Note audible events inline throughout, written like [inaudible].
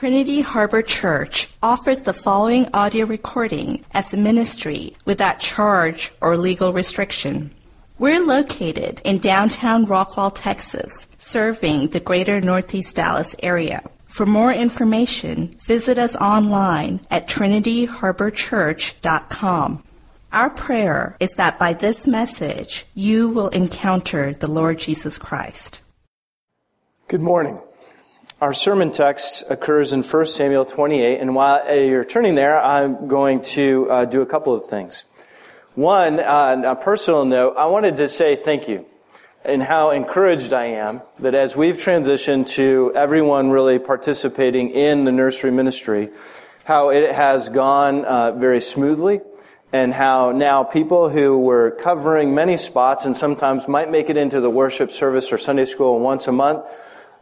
Trinity Harbor Church offers the following audio recording as a ministry without charge or legal restriction. We're located in downtown Rockwall, Texas, serving the greater Northeast Dallas area. For more information, visit us online at trinityharborchurch.com. Our prayer is that by this message, you will encounter the Lord Jesus Christ. Good morning. Our sermon text occurs in 1 Samuel 28, and while you're turning there, I'm going to uh, do a couple of things. One, uh, on a personal note, I wanted to say thank you and how encouraged I am that as we've transitioned to everyone really participating in the nursery ministry, how it has gone uh, very smoothly and how now people who were covering many spots and sometimes might make it into the worship service or Sunday school once a month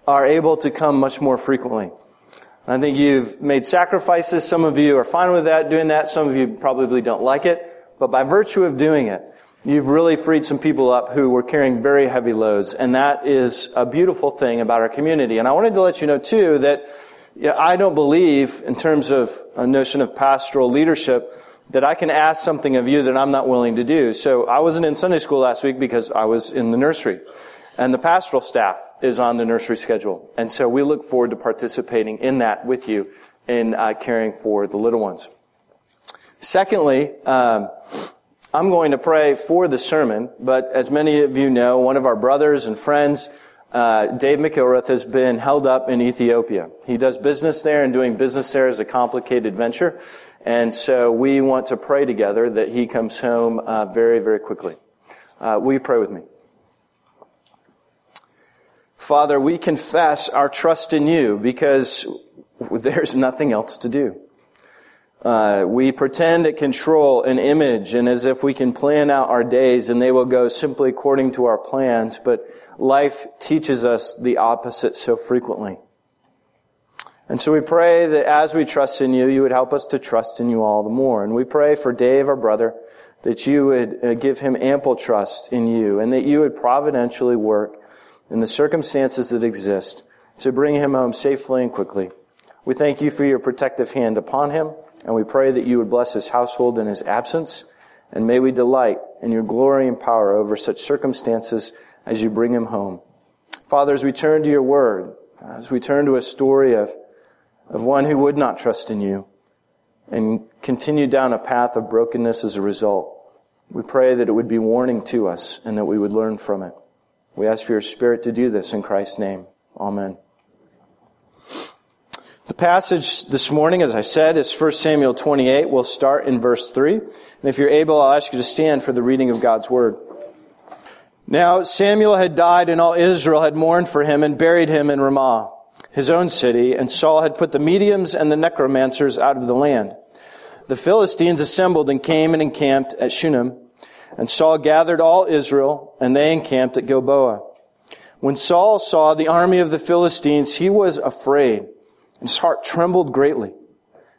are able to come much more frequently. I think you've made sacrifices. Some of you are fine with that, doing that. Some of you probably don't like it. But by virtue of doing it, you've really freed some people up who were carrying very heavy loads. And that is a beautiful thing about our community. And I wanted to let you know too that I don't believe in terms of a notion of pastoral leadership that I can ask something of you that I'm not willing to do. So I wasn't in Sunday school last week because I was in the nursery. And the pastoral staff is on the nursery schedule. And so we look forward to participating in that with you in uh, caring for the little ones. Secondly, um, I'm going to pray for the sermon, but as many of you know, one of our brothers and friends, uh, Dave McIlrath, has been held up in Ethiopia. He does business there, and doing business there is a complicated venture. And so we want to pray together that he comes home uh, very, very quickly. Uh, will you pray with me? Father, we confess our trust in you because there's nothing else to do. Uh, we pretend to control an image and as if we can plan out our days and they will go simply according to our plans, but life teaches us the opposite so frequently. And so we pray that as we trust in you, you would help us to trust in you all the more. And we pray for Dave, our brother, that you would uh, give him ample trust in you and that you would providentially work in the circumstances that exist to bring him home safely and quickly. We thank you for your protective hand upon him, and we pray that you would bless his household in his absence, and may we delight in your glory and power over such circumstances as you bring him home. Father, as we turn to your word, as we turn to a story of, of one who would not trust in you and continue down a path of brokenness as a result, we pray that it would be warning to us and that we would learn from it. We ask for your Spirit to do this in Christ's name. Amen. The passage this morning, as I said, is 1 Samuel 28. We'll start in verse 3. And if you're able, I'll ask you to stand for the reading of God's Word. Now Samuel had died, and all Israel had mourned for him and buried him in Ramah, his own city, and Saul had put the mediums and the necromancers out of the land. The Philistines assembled and came and encamped at Shunem. And Saul gathered all Israel, and they encamped at Gilboa. When Saul saw the army of the Philistines, he was afraid. And his heart trembled greatly.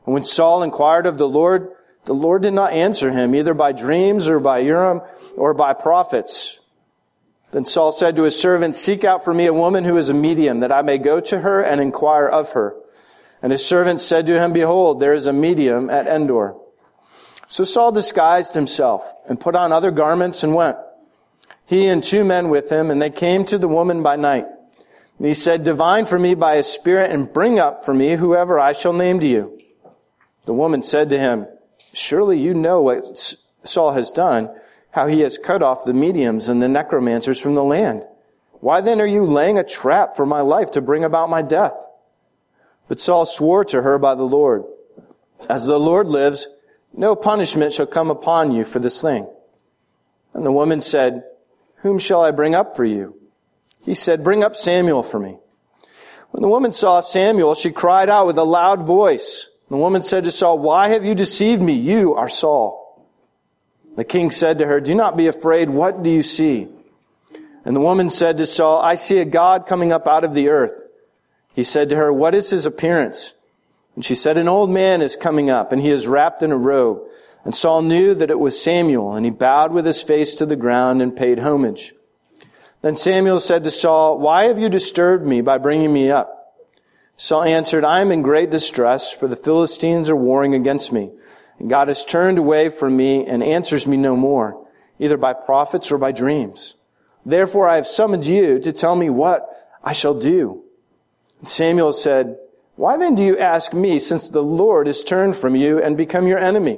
And when Saul inquired of the Lord, the Lord did not answer him, either by dreams or by Urim or by prophets. Then Saul said to his servant, Seek out for me a woman who is a medium, that I may go to her and inquire of her. And his servant said to him, Behold, there is a medium at Endor. So Saul disguised himself and put on other garments and went. He and two men with him, and they came to the woman by night. And he said, Divine for me by a spirit and bring up for me whoever I shall name to you. The woman said to him, Surely you know what Saul has done, how he has cut off the mediums and the necromancers from the land. Why then are you laying a trap for my life to bring about my death? But Saul swore to her by the Lord, As the Lord lives, no punishment shall come upon you for this thing. And the woman said, Whom shall I bring up for you? He said, Bring up Samuel for me. When the woman saw Samuel, she cried out with a loud voice. The woman said to Saul, Why have you deceived me? You are Saul. The king said to her, Do not be afraid. What do you see? And the woman said to Saul, I see a God coming up out of the earth. He said to her, What is his appearance? And she said, An old man is coming up, and he is wrapped in a robe. And Saul knew that it was Samuel, and he bowed with his face to the ground and paid homage. Then Samuel said to Saul, Why have you disturbed me by bringing me up? Saul answered, I am in great distress, for the Philistines are warring against me. And God has turned away from me and answers me no more, either by prophets or by dreams. Therefore I have summoned you to tell me what I shall do. And Samuel said, Why then do you ask me, since the Lord has turned from you and become your enemy?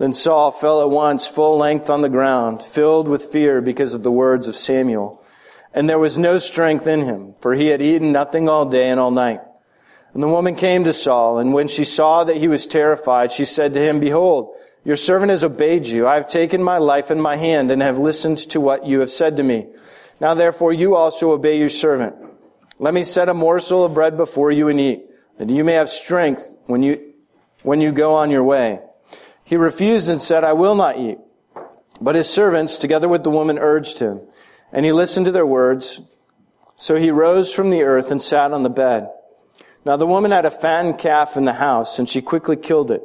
Then Saul fell at once full length on the ground, filled with fear because of the words of Samuel. And there was no strength in him, for he had eaten nothing all day and all night. And the woman came to Saul, and when she saw that he was terrified, she said to him, Behold, your servant has obeyed you. I have taken my life in my hand and have listened to what you have said to me. Now therefore you also obey your servant. Let me set a morsel of bread before you and eat, that you may have strength when you, when you go on your way. He refused and said, I will not eat. But his servants, together with the woman, urged him. And he listened to their words. So he rose from the earth and sat on the bed. Now the woman had a fattened calf in the house, and she quickly killed it.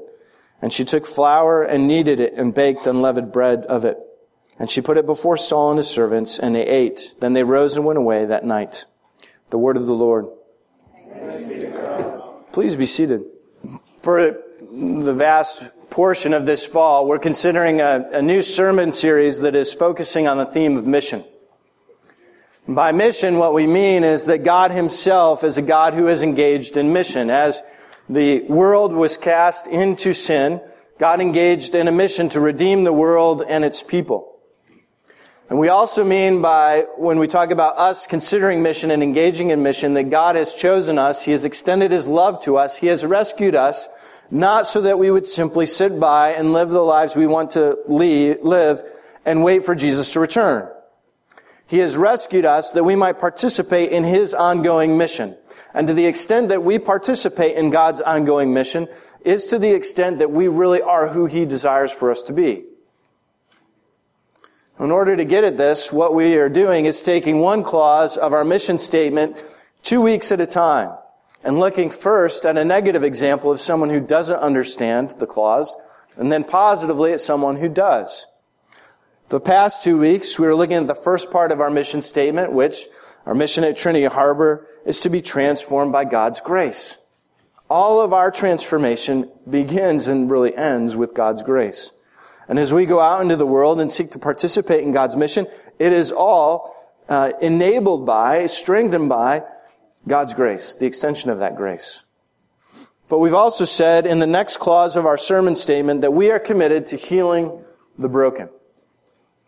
And she took flour and kneaded it and baked unleavened bread of it. And she put it before Saul and his servants, and they ate. Then they rose and went away that night. The word of the Lord. Please be seated. For the vast portion of this fall, we're considering a, a new sermon series that is focusing on the theme of mission. By mission, what we mean is that God himself is a God who is engaged in mission. As the world was cast into sin, God engaged in a mission to redeem the world and its people. And we also mean by, when we talk about us considering mission and engaging in mission, that God has chosen us, He has extended His love to us, He has rescued us, not so that we would simply sit by and live the lives we want to live and wait for Jesus to return. He has rescued us that we might participate in His ongoing mission. And to the extent that we participate in God's ongoing mission is to the extent that we really are who He desires for us to be. In order to get at this, what we are doing is taking one clause of our mission statement two weeks at a time and looking first at a negative example of someone who doesn't understand the clause and then positively at someone who does. The past two weeks, we were looking at the first part of our mission statement, which our mission at Trinity Harbor is to be transformed by God's grace. All of our transformation begins and really ends with God's grace. And as we go out into the world and seek to participate in God's mission, it is all uh, enabled by, strengthened by God's grace, the extension of that grace. But we've also said in the next clause of our sermon statement that we are committed to healing the broken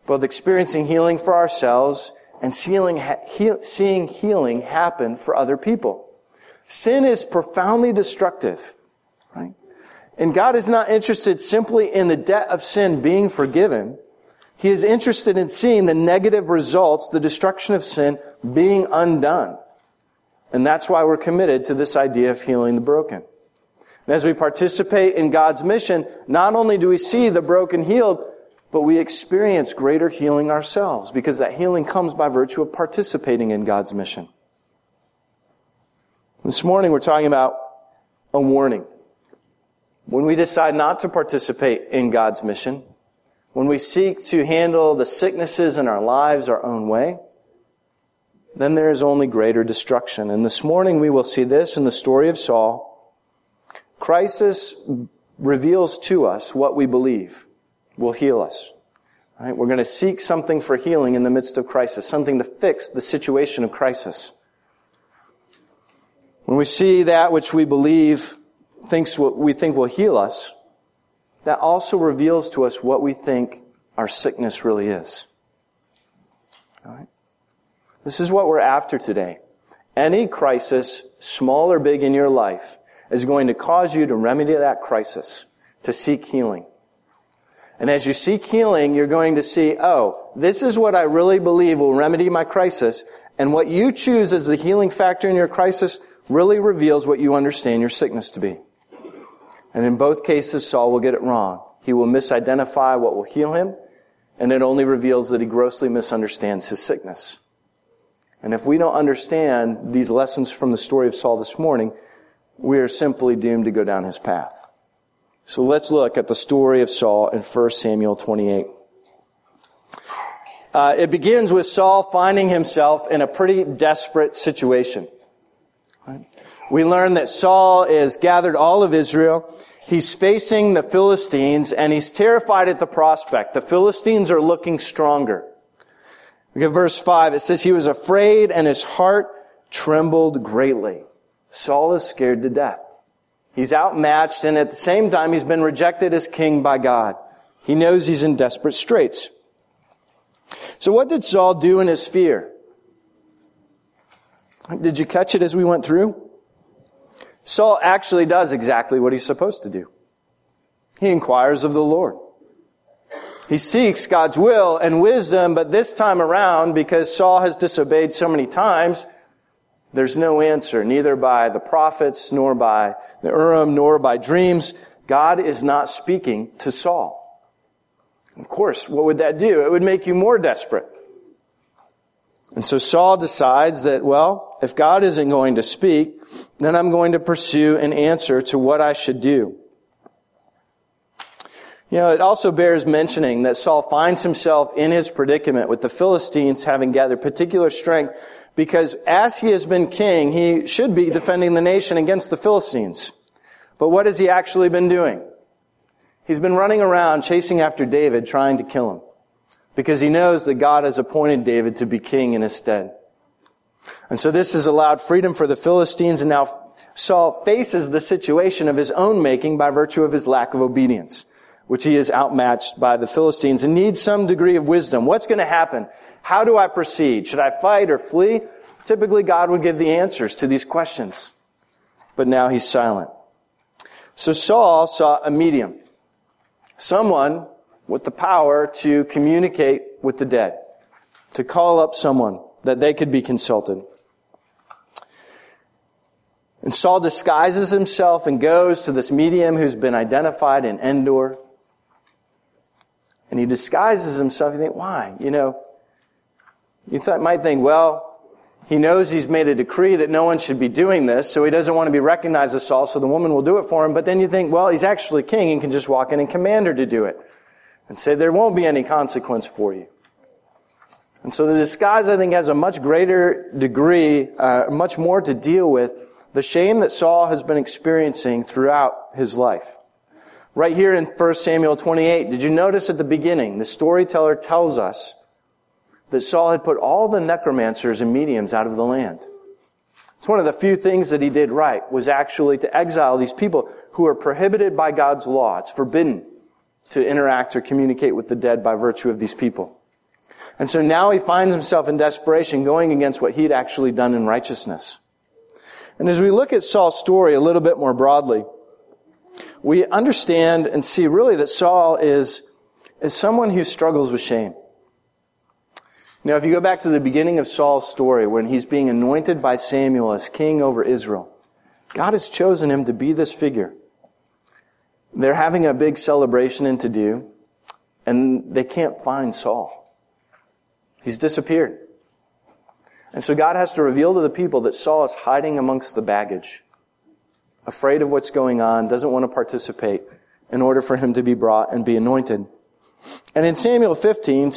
both experiencing healing for ourselves and seeing healing happen for other people. Sin is profoundly destructive, right? And God is not interested simply in the debt of sin being forgiven. He is interested in seeing the negative results, the destruction of sin being undone. And that's why we're committed to this idea of healing the broken. And as we participate in God's mission, not only do we see the broken healed, but we experience greater healing ourselves because that healing comes by virtue of participating in God's mission. This morning we're talking about a warning. When we decide not to participate in God's mission, when we seek to handle the sicknesses in our lives our own way, then there is only greater destruction. And this morning we will see this in the story of Saul. Crisis reveals to us what we believe will heal us. Right? We're going to seek something for healing in the midst of crisis, something to fix the situation of crisis. When we see that which we believe thinks what we think will heal us, that also reveals to us what we think our sickness really is. All right? This is what we're after today. Any crisis, small or big in your life, is going to cause you to remedy that crisis, to seek healing. And as you seek healing, you're going to see, oh, this is what I really believe will remedy my crisis. And what you choose as the healing factor in your crisis really reveals what you understand your sickness to be. And in both cases, Saul will get it wrong. He will misidentify what will heal him, and it only reveals that he grossly misunderstands his sickness. And if we don't understand these lessons from the story of Saul this morning, we are simply doomed to go down his path. So let's look at the story of Saul in 1 Samuel 28. Uh, it begins with Saul finding himself in a pretty desperate situation. We learn that Saul is gathered all of Israel. He's facing the Philistines and he's terrified at the prospect. The Philistines are looking stronger. Look at verse 5. It says, He was afraid and his heart trembled greatly. Saul is scared to death. He's outmatched and at the same time he's been rejected as king by God. He knows he's in desperate straits. So what did Saul do in his fear? Did you catch it as we went through? Saul actually does exactly what he's supposed to do. He inquires of the Lord. He seeks God's will and wisdom, but this time around, because Saul has disobeyed so many times, there's no answer, neither by the prophets, nor by the Urim, nor by dreams. God is not speaking to Saul. Of course, what would that do? It would make you more desperate. And so Saul decides that, well, if God isn't going to speak, then I'm going to pursue an answer to what I should do. You know, it also bears mentioning that Saul finds himself in his predicament with the Philistines having gathered particular strength because as he has been king, he should be defending the nation against the Philistines. But what has he actually been doing? He's been running around chasing after David, trying to kill him because he knows that God has appointed David to be king in his stead. And so this has allowed freedom for the Philistines, and now Saul faces the situation of his own making by virtue of his lack of obedience, which he is outmatched by the Philistines and needs some degree of wisdom. What's going to happen? How do I proceed? Should I fight or flee? Typically, God would give the answers to these questions. But now he's silent. So Saul saw a medium. Someone with the power to communicate with the dead. To call up someone that they could be consulted. And Saul disguises himself and goes to this medium who's been identified in Endor. And he disguises himself. You think, why? You know, you th- might think, well, he knows he's made a decree that no one should be doing this, so he doesn't want to be recognized as Saul, so the woman will do it for him. But then you think, well, he's actually king and can just walk in and command her to do it. And say, there won't be any consequence for you. And so the disguise, I think, has a much greater degree, uh, much more to deal with the shame that Saul has been experiencing throughout his life. Right here in 1 Samuel 28, did you notice at the beginning, the storyteller tells us that Saul had put all the necromancers and mediums out of the land. It's one of the few things that he did right, was actually to exile these people who are prohibited by God's law. It's forbidden to interact or communicate with the dead by virtue of these people. And so now he finds himself in desperation going against what he'd actually done in righteousness. And as we look at Saul's story a little bit more broadly, we understand and see really that Saul is, is someone who struggles with shame. Now, if you go back to the beginning of Saul's story, when he's being anointed by Samuel as king over Israel, God has chosen him to be this figure. They're having a big celebration and to do, and they can't find Saul. He's disappeared. And so God has to reveal to the people that Saul is hiding amongst the baggage, afraid of what's going on, doesn't want to participate in order for him to be brought and be anointed. And in Samuel 15,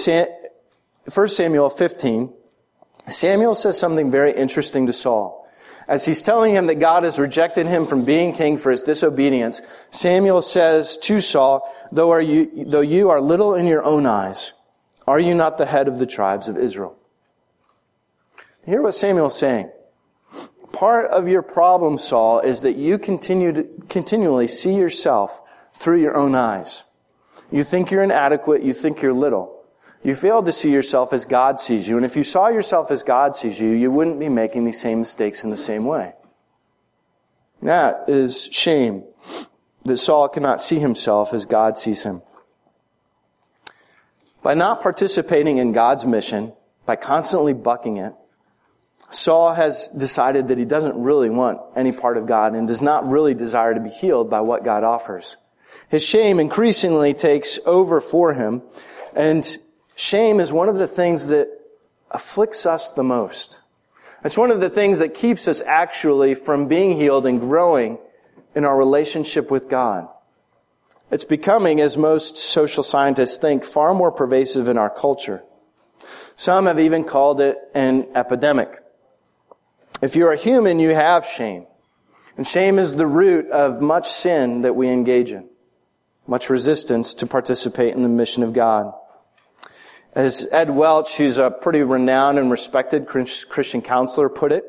1 Samuel 15, Samuel says something very interesting to Saul. As he's telling him that God has rejected him from being king for his disobedience, Samuel says to Saul, though, are you, though you are little in your own eyes, are you not the head of the tribes of Israel? Hear what Samuel's saying. Part of your problem, Saul, is that you continue to continually see yourself through your own eyes. You think you're inadequate, you think you're little. You fail to see yourself as God sees you. And if you saw yourself as God sees you, you wouldn't be making these same mistakes in the same way. That is shame that Saul cannot see himself as God sees him. By not participating in God's mission, by constantly bucking it, Saul has decided that he doesn't really want any part of God and does not really desire to be healed by what God offers. His shame increasingly takes over for him, and shame is one of the things that afflicts us the most. It's one of the things that keeps us actually from being healed and growing in our relationship with God. It's becoming, as most social scientists think, far more pervasive in our culture. Some have even called it an epidemic. If you're a human, you have shame. And shame is the root of much sin that we engage in, much resistance to participate in the mission of God. As Ed Welch, who's a pretty renowned and respected Christian counselor, put it,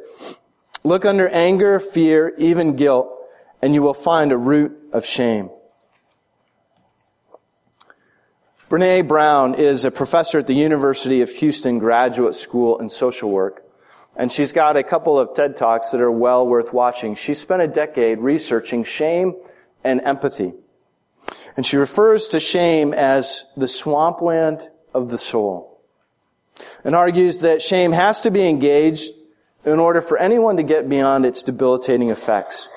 look under anger, fear, even guilt, and you will find a root of shame. Brene Brown is a professor at the University of Houston Graduate School in Social Work. And she's got a couple of TED Talks that are well worth watching. She spent a decade researching shame and empathy. And she refers to shame as the swampland of the soul. And argues that shame has to be engaged in order for anyone to get beyond its debilitating effects.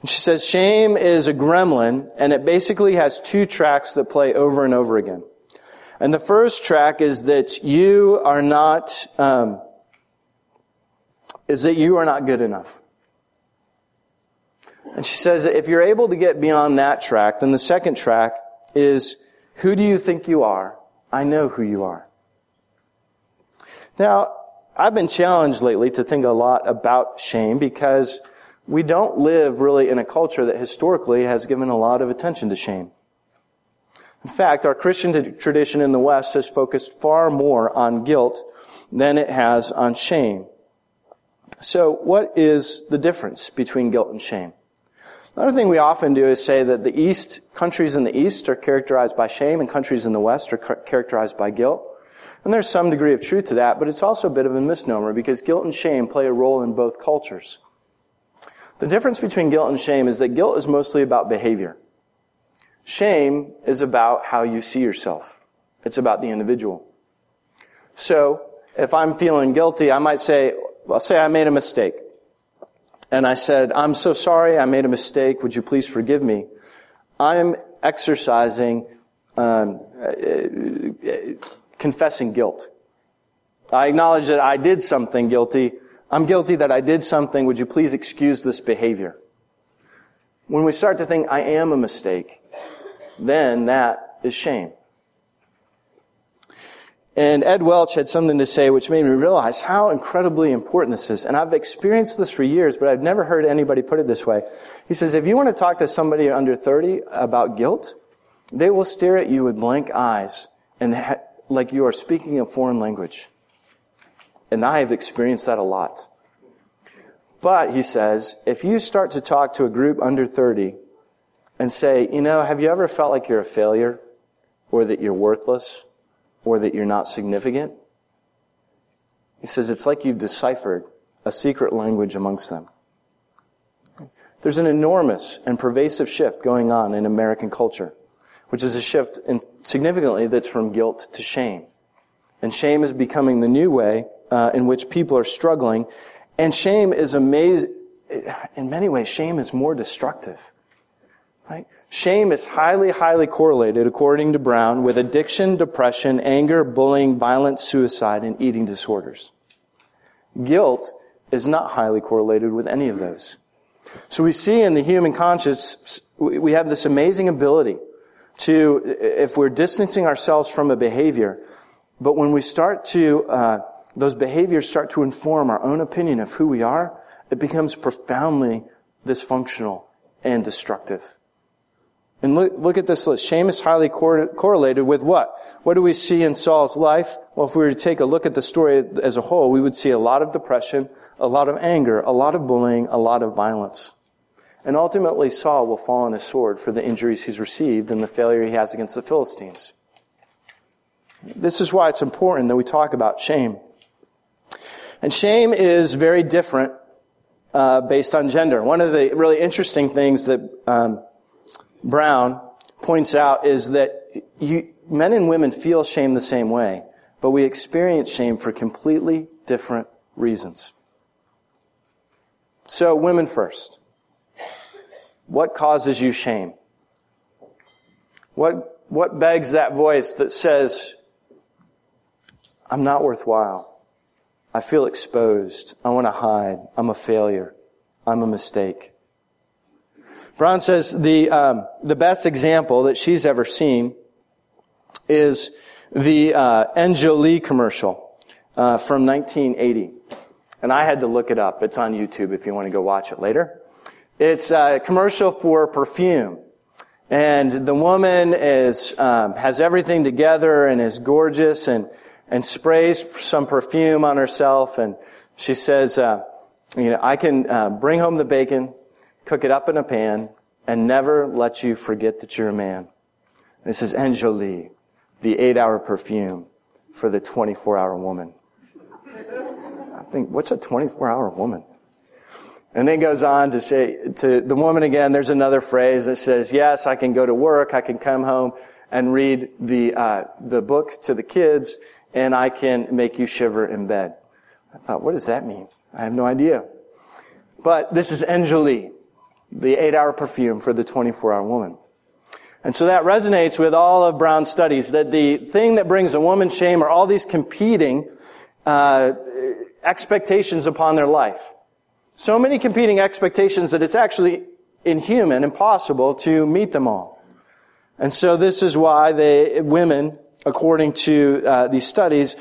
And she says shame is a gremlin and it basically has two tracks that play over and over again. And the first track is that you are not, um, is that you are not good enough. And she says that if you're able to get beyond that track, then the second track is who do you think you are? I know who you are. Now, I've been challenged lately to think a lot about shame because we don't live really in a culture that historically has given a lot of attention to shame. In fact, our Christian tradition in the West has focused far more on guilt than it has on shame. So what is the difference between guilt and shame? Another thing we often do is say that the East, countries in the East are characterized by shame and countries in the West are characterized by guilt. And there's some degree of truth to that, but it's also a bit of a misnomer because guilt and shame play a role in both cultures. The difference between guilt and shame is that guilt is mostly about behavior. Shame is about how you see yourself. It's about the individual. So, if I'm feeling guilty, I might say, I'll say I made a mistake. And I said, I'm so sorry I made a mistake. Would you please forgive me? I'm exercising, um, uh, confessing guilt. I acknowledge that I did something guilty. I'm guilty that I did something. Would you please excuse this behavior? When we start to think I am a mistake, then that is shame. And Ed Welch had something to say which made me realize how incredibly important this is. And I've experienced this for years, but I've never heard anybody put it this way. He says, if you want to talk to somebody under 30 about guilt, they will stare at you with blank eyes and ha- like you are speaking a foreign language. And I have experienced that a lot. But, he says, if you start to talk to a group under 30 and say, you know, have you ever felt like you're a failure or that you're worthless? Or that you're not significant. He says it's like you've deciphered a secret language amongst them. There's an enormous and pervasive shift going on in American culture, which is a shift in, significantly that's from guilt to shame. And shame is becoming the new way uh, in which people are struggling. And shame is amazing. In many ways, shame is more destructive. Right? Shame is highly, highly correlated, according to Brown, with addiction, depression, anger, bullying, violence, suicide, and eating disorders. Guilt is not highly correlated with any of those. So we see in the human conscience, we have this amazing ability to, if we're distancing ourselves from a behavior, but when we start to, uh, those behaviors start to inform our own opinion of who we are, it becomes profoundly dysfunctional and destructive. And look, look at this list. Shame is highly cor- correlated with what? What do we see in Saul's life? Well, if we were to take a look at the story as a whole, we would see a lot of depression, a lot of anger, a lot of bullying, a lot of violence. And ultimately, Saul will fall on his sword for the injuries he's received and the failure he has against the Philistines. This is why it's important that we talk about shame. And shame is very different uh, based on gender. One of the really interesting things that um, Brown points out is that you, men and women feel shame the same way, but we experience shame for completely different reasons. So, women first. What causes you shame? What, what begs that voice that says, I'm not worthwhile. I feel exposed. I want to hide. I'm a failure. I'm a mistake. Brown says the, um, the best example that she's ever seen is the uh, commercial uh, from 1980. And I had to look it up. It's on YouTube if you want to go watch it later. It's a commercial for perfume. And the woman is, um, has everything together and is gorgeous and, and sprays some perfume on herself. And she says, uh, you know, I can uh, bring home the bacon, cook it up in a pan, and never let you forget that you're a man. This is Enjoli, the eight hour perfume for the 24 hour woman. I think, what's a 24 hour woman? And then goes on to say to the woman again, there's another phrase that says, yes, I can go to work, I can come home and read the, uh, the book to the kids, and I can make you shiver in bed. I thought, what does that mean? I have no idea. But this is Enjoli, the eight hour perfume for the 24 hour woman. And so that resonates with all of Brown's studies that the thing that brings a woman shame are all these competing uh, expectations upon their life. So many competing expectations that it's actually inhuman, impossible to meet them all. And so this is why they, women, according to uh, these studies,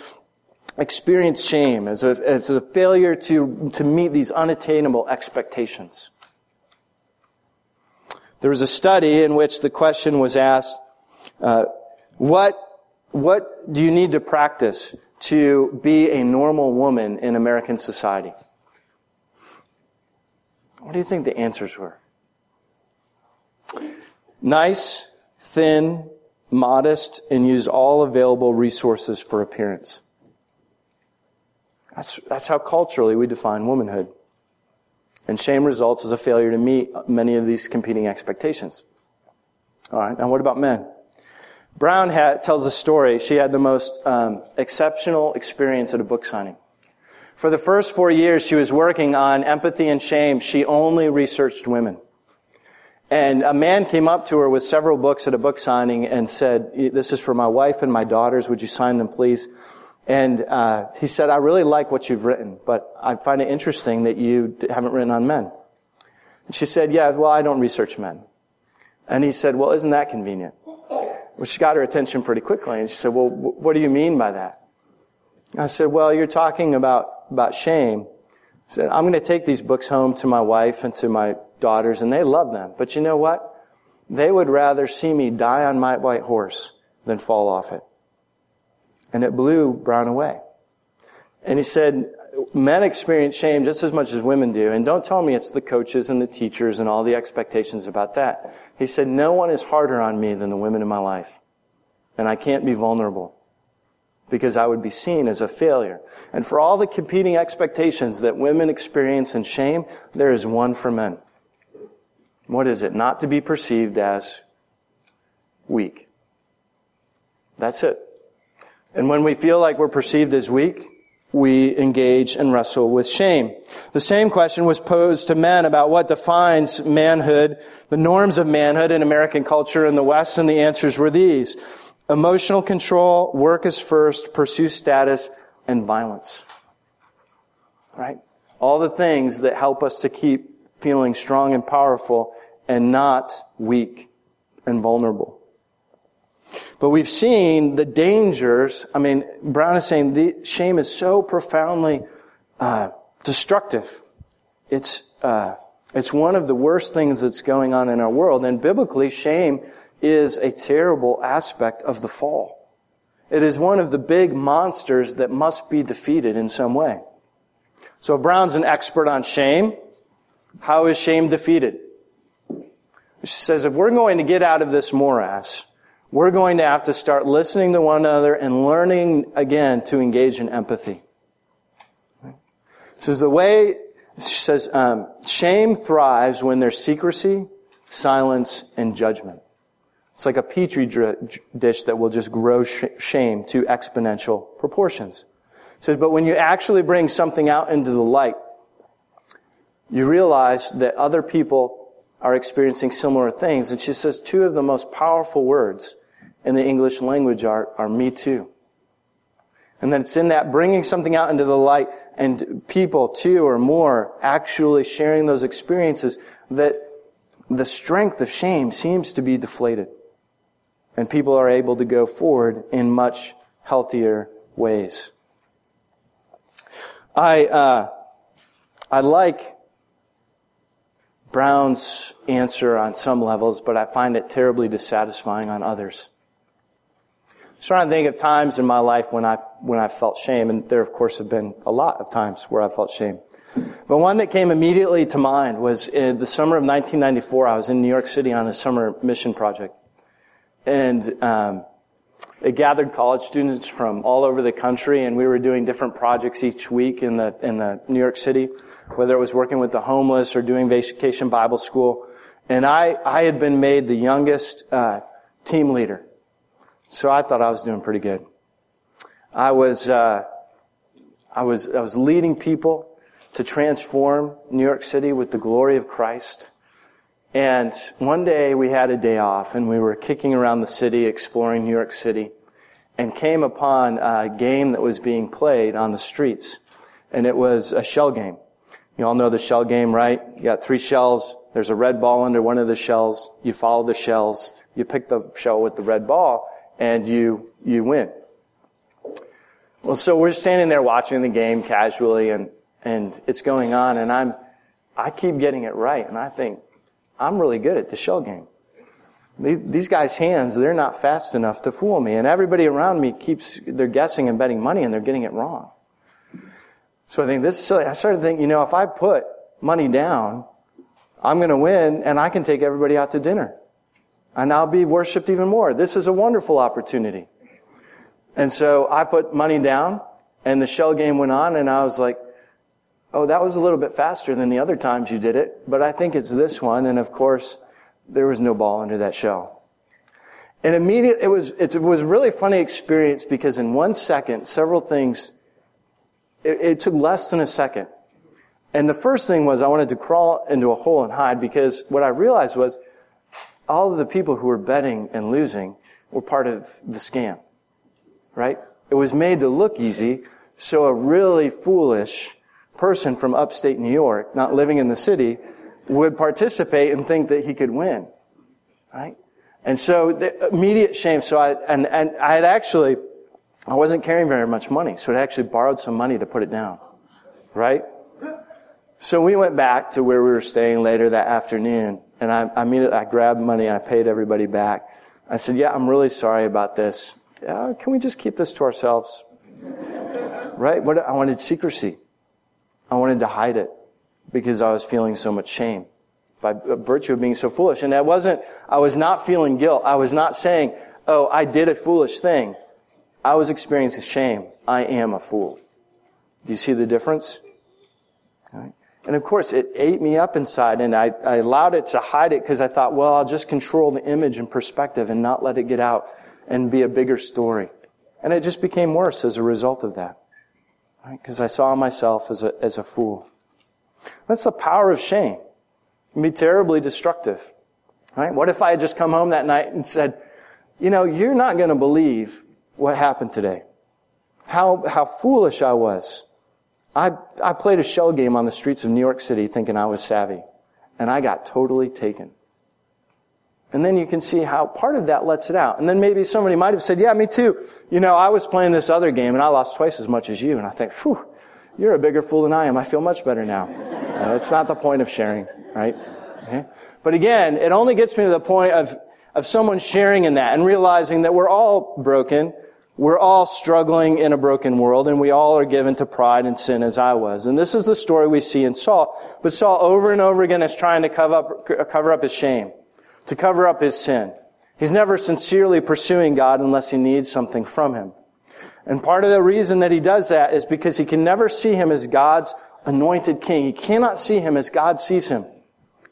experience shame as a, as a failure to, to meet these unattainable expectations. There was a study in which the question was asked, uh, what, what do you need to practice to be a normal woman in American society? What do you think the answers were? Nice, thin, modest, and use all available resources for appearance. That's, that's how culturally we define womanhood. And shame results as a failure to meet many of these competing expectations. All right, now what about men? Brown had, tells a story. She had the most um, exceptional experience at a book signing. For the first four years she was working on empathy and shame, she only researched women. And a man came up to her with several books at a book signing and said, This is for my wife and my daughters. Would you sign them, please? And uh, he said, I really like what you've written, but I find it interesting that you haven't written on men. And she said, Yeah, well, I don't research men. And he said, Well, isn't that convenient? Which got her attention pretty quickly. And she said, Well, what do you mean by that? I said, Well, you're talking about, about shame. I said, I'm going to take these books home to my wife and to my daughters, and they love them. But you know what? They would rather see me die on my white horse than fall off it and it blew Brown away. And he said, men experience shame just as much as women do. And don't tell me it's the coaches and the teachers and all the expectations about that. He said, no one is harder on me than the women in my life. And I can't be vulnerable because I would be seen as a failure. And for all the competing expectations that women experience in shame, there is one for men. What is it? Not to be perceived as weak. That's it. And when we feel like we're perceived as weak, we engage and wrestle with shame. The same question was posed to men about what defines manhood, the norms of manhood in American culture in the West, and the answers were these. Emotional control, work is first, pursue status, and violence. Right? All the things that help us to keep feeling strong and powerful and not weak and vulnerable. But we've seen the dangers. I mean, Brown is saying the shame is so profoundly uh, destructive. It's uh, it's one of the worst things that's going on in our world. And biblically, shame is a terrible aspect of the fall. It is one of the big monsters that must be defeated in some way. So Brown's an expert on shame. How is shame defeated? She says if we're going to get out of this morass, we're going to have to start listening to one another and learning again to engage in empathy. This is the way, she says, um, shame thrives when there's secrecy, silence, and judgment. It's like a petri dish that will just grow sh- shame to exponential proportions. It says, but when you actually bring something out into the light, you realize that other people are experiencing similar things. And she says two of the most powerful words in the English language are, are me too. And then it's in that bringing something out into the light and people, two or more, actually sharing those experiences that the strength of shame seems to be deflated. And people are able to go forward in much healthier ways. I, uh, I like Brown's answer on some levels, but I find it terribly dissatisfying on others. Trying to think of times in my life when I when I felt shame, and there of course have been a lot of times where I felt shame. But one that came immediately to mind was in the summer of 1994. I was in New York City on a summer mission project, and um, it gathered college students from all over the country, and we were doing different projects each week in the in the New York City, whether it was working with the homeless or doing vacation Bible school. And I I had been made the youngest uh, team leader, so I thought I was doing pretty good. I was uh, I was I was leading people to transform New York City with the glory of Christ. And one day we had a day off and we were kicking around the city, exploring New York City, and came upon a game that was being played on the streets. And it was a shell game. You all know the shell game, right? You got three shells. There's a red ball under one of the shells. You follow the shells. You pick the shell with the red ball and you, you win. Well, so we're standing there watching the game casually and, and it's going on and I'm, I keep getting it right and I think, I'm really good at the shell game. These, these guys' hands, they're not fast enough to fool me. And everybody around me keeps, they're guessing and betting money and they're getting it wrong. So I think this is silly. I started thinking, you know, if I put money down, I'm going to win and I can take everybody out to dinner. And I'll be worshiped even more. This is a wonderful opportunity. And so I put money down and the shell game went on and I was like, oh, that was a little bit faster than the other times you did it, but I think it's this one. And of course, there was no ball under that shell. And immediately, it was, it was really funny experience because in one second, several things, it, it took less than a second. And the first thing was I wanted to crawl into a hole and hide because what I realized was all of the people who were betting and losing were part of the scam. Right? It was made to look easy, so a really foolish person from upstate New York, not living in the city, would participate and think that he could win. Right? And so the immediate shame. So I, and, and I had actually, I wasn't carrying very much money, so I actually borrowed some money to put it down. Right? So we went back to where we were staying later that afternoon, and I, I immediately, I grabbed money and I paid everybody back. I said, yeah, I'm really sorry about this. Uh, can we just keep this to ourselves? [laughs] right? What, I wanted secrecy. I wanted to hide it because I was feeling so much shame by virtue of being so foolish. And that wasn't, I was not feeling guilt. I was not saying, oh, I did a foolish thing. I was experiencing shame. I am a fool. Do you see the difference? And of course, it ate me up inside, and I, I allowed it to hide it because I thought, well, I'll just control the image and perspective and not let it get out and be a bigger story. And it just became worse as a result of that. Because right? I saw myself as a, as a fool. That's the power of shame. It can be terribly destructive. Right? What if I had just come home that night and said, you know, you're not going to believe what happened today. How, how foolish I was. I, I played a shell game on the streets of New York City thinking I was savvy. And I got totally taken. And then you can see how part of that lets it out. And then maybe somebody might have said, yeah, me too. You know, I was playing this other game and I lost twice as much as you. And I think, whew, you're a bigger fool than I am. I feel much better now. Uh, that's not the point of sharing, right? Okay? But again, it only gets me to the point of, of someone sharing in that and realizing that we're all broken. We're all struggling in a broken world and we all are given to pride and sin as I was. And this is the story we see in Saul. But Saul over and over again is trying to cover up, cover up his shame to cover up his sin. He's never sincerely pursuing God unless he needs something from him. And part of the reason that he does that is because he can never see him as God's anointed king. He cannot see him as God sees him.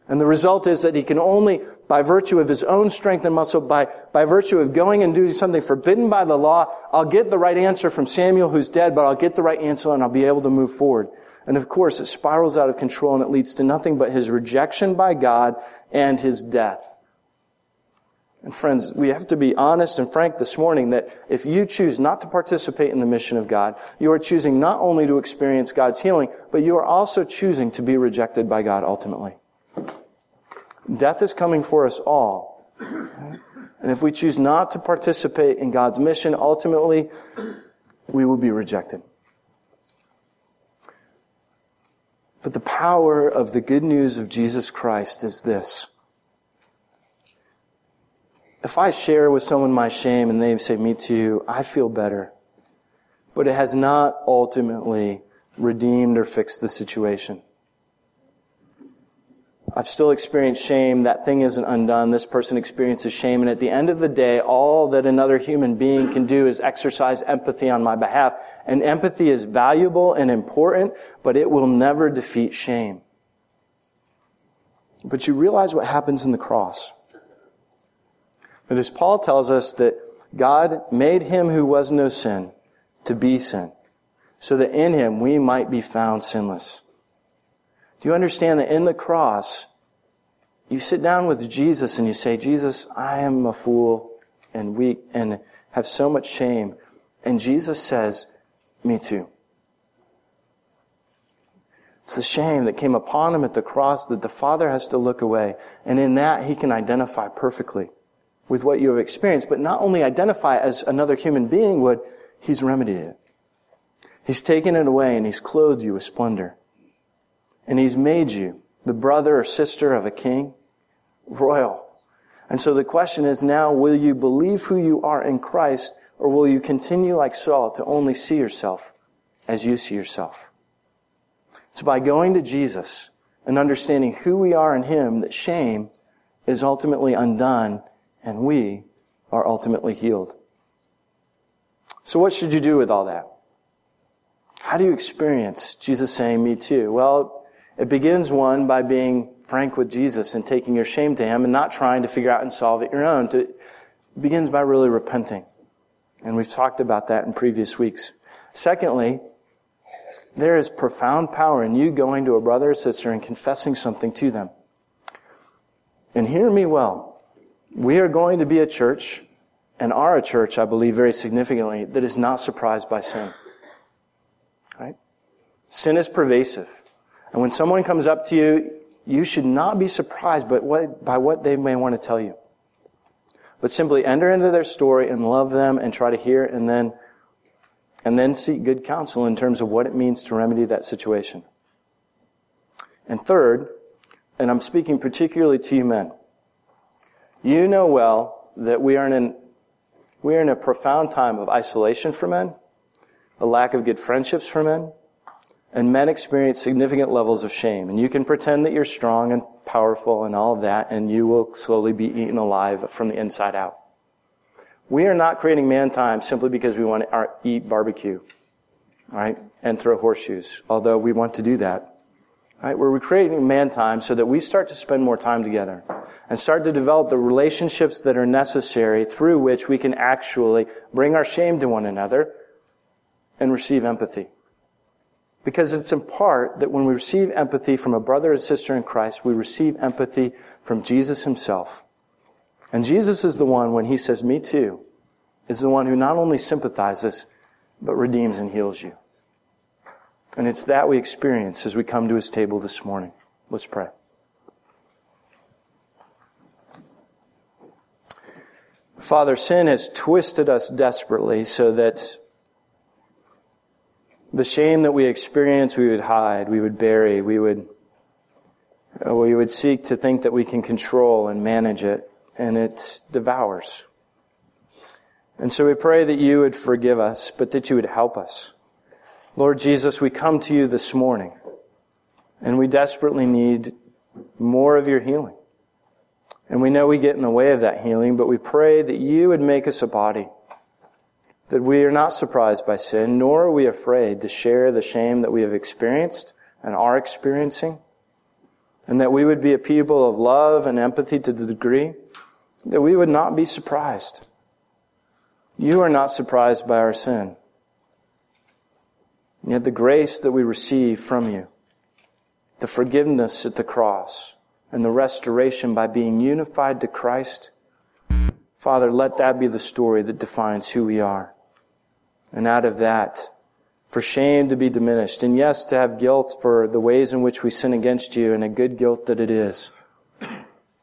And the result is that he can only, by virtue of his own strength and muscle, by, by virtue of going and doing something forbidden by the law, I'll get the right answer from Samuel who's dead, but I'll get the right answer and I'll be able to move forward. And of course, it spirals out of control and it leads to nothing but his rejection by God and his death. And friends, we have to be honest and frank this morning that if you choose not to participate in the mission of God, you are choosing not only to experience God's healing, but you are also choosing to be rejected by God ultimately. Death is coming for us all. And if we choose not to participate in God's mission, ultimately, we will be rejected. But the power of the good news of Jesus Christ is this if I share with someone my shame and they say, me too, I feel better. But it has not ultimately redeemed or fixed the situation. I've still experienced shame. That thing isn't undone. This person experiences shame. And at the end of the day, all that another human being can do is exercise empathy on my behalf. And empathy is valuable and important, but it will never defeat shame. But you realize what happens in the cross. But as Paul tells us that God made him who was no sin to be sin, so that in him we might be found sinless. Do you understand that in the cross, you sit down with Jesus and you say, Jesus, I am a fool and weak and have so much shame. And Jesus says, me too. It's the shame that came upon him at the cross that the Father has to look away. And in that, he can identify perfectly with what you have experienced, but not only identify as another human being would, he's remedied it. He's taken it away and he's clothed you with splendor. And he's made you the brother or sister of a king, royal. And so the question is now, will you believe who you are in Christ, or will you continue like Saul to only see yourself as you see yourself? It's by going to Jesus and understanding who we are in Him that shame is ultimately undone and we are ultimately healed. So what should you do with all that? How do you experience Jesus saying, me too? Well, it begins one by being frank with Jesus and taking your shame to Him and not trying to figure out and solve it your own. It begins by really repenting. And we've talked about that in previous weeks. Secondly, there is profound power in you going to a brother or sister and confessing something to them. And hear me well. We are going to be a church, and are a church, I believe, very significantly, that is not surprised by sin. Right? Sin is pervasive. And when someone comes up to you, you should not be surprised by what, by what they may want to tell you. But simply enter into their story and love them and try to hear and then, and then seek good counsel in terms of what it means to remedy that situation. And third, and I'm speaking particularly to you men, you know well that we are in, we are in a profound time of isolation for men, a lack of good friendships for men, and men experience significant levels of shame. And you can pretend that you're strong and powerful and all of that, and you will slowly be eaten alive from the inside out. We are not creating man time simply because we want to eat barbecue, right, and throw horseshoes, although we want to do that. Right? We're creating man time so that we start to spend more time together and start to develop the relationships that are necessary through which we can actually bring our shame to one another and receive empathy. Because it's in part that when we receive empathy from a brother or sister in Christ, we receive empathy from Jesus himself. And Jesus is the one, when he says, me too, is the one who not only sympathizes, but redeems and heals you. And it's that we experience as we come to his table this morning. Let's pray. Father, sin has twisted us desperately so that the shame that we experience we would hide, we would bury, we would, uh, we would seek to think that we can control and manage it, and it devours. And so we pray that you would forgive us, but that you would help us. Lord Jesus, we come to you this morning and we desperately need more of your healing. And we know we get in the way of that healing, but we pray that you would make us a body. That we are not surprised by sin, nor are we afraid to share the shame that we have experienced and are experiencing. And that we would be a people of love and empathy to the degree that we would not be surprised. You are not surprised by our sin. Yet the grace that we receive from you, the forgiveness at the cross, and the restoration by being unified to Christ, Father, let that be the story that defines who we are. And out of that, for shame to be diminished, and yes, to have guilt for the ways in which we sin against you, and a good guilt that it is,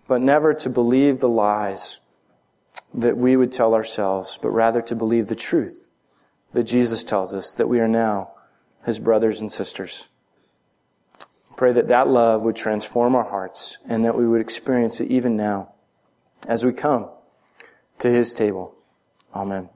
but never to believe the lies that we would tell ourselves, but rather to believe the truth that Jesus tells us that we are now his brothers and sisters. Pray that that love would transform our hearts and that we would experience it even now as we come to his table. Amen.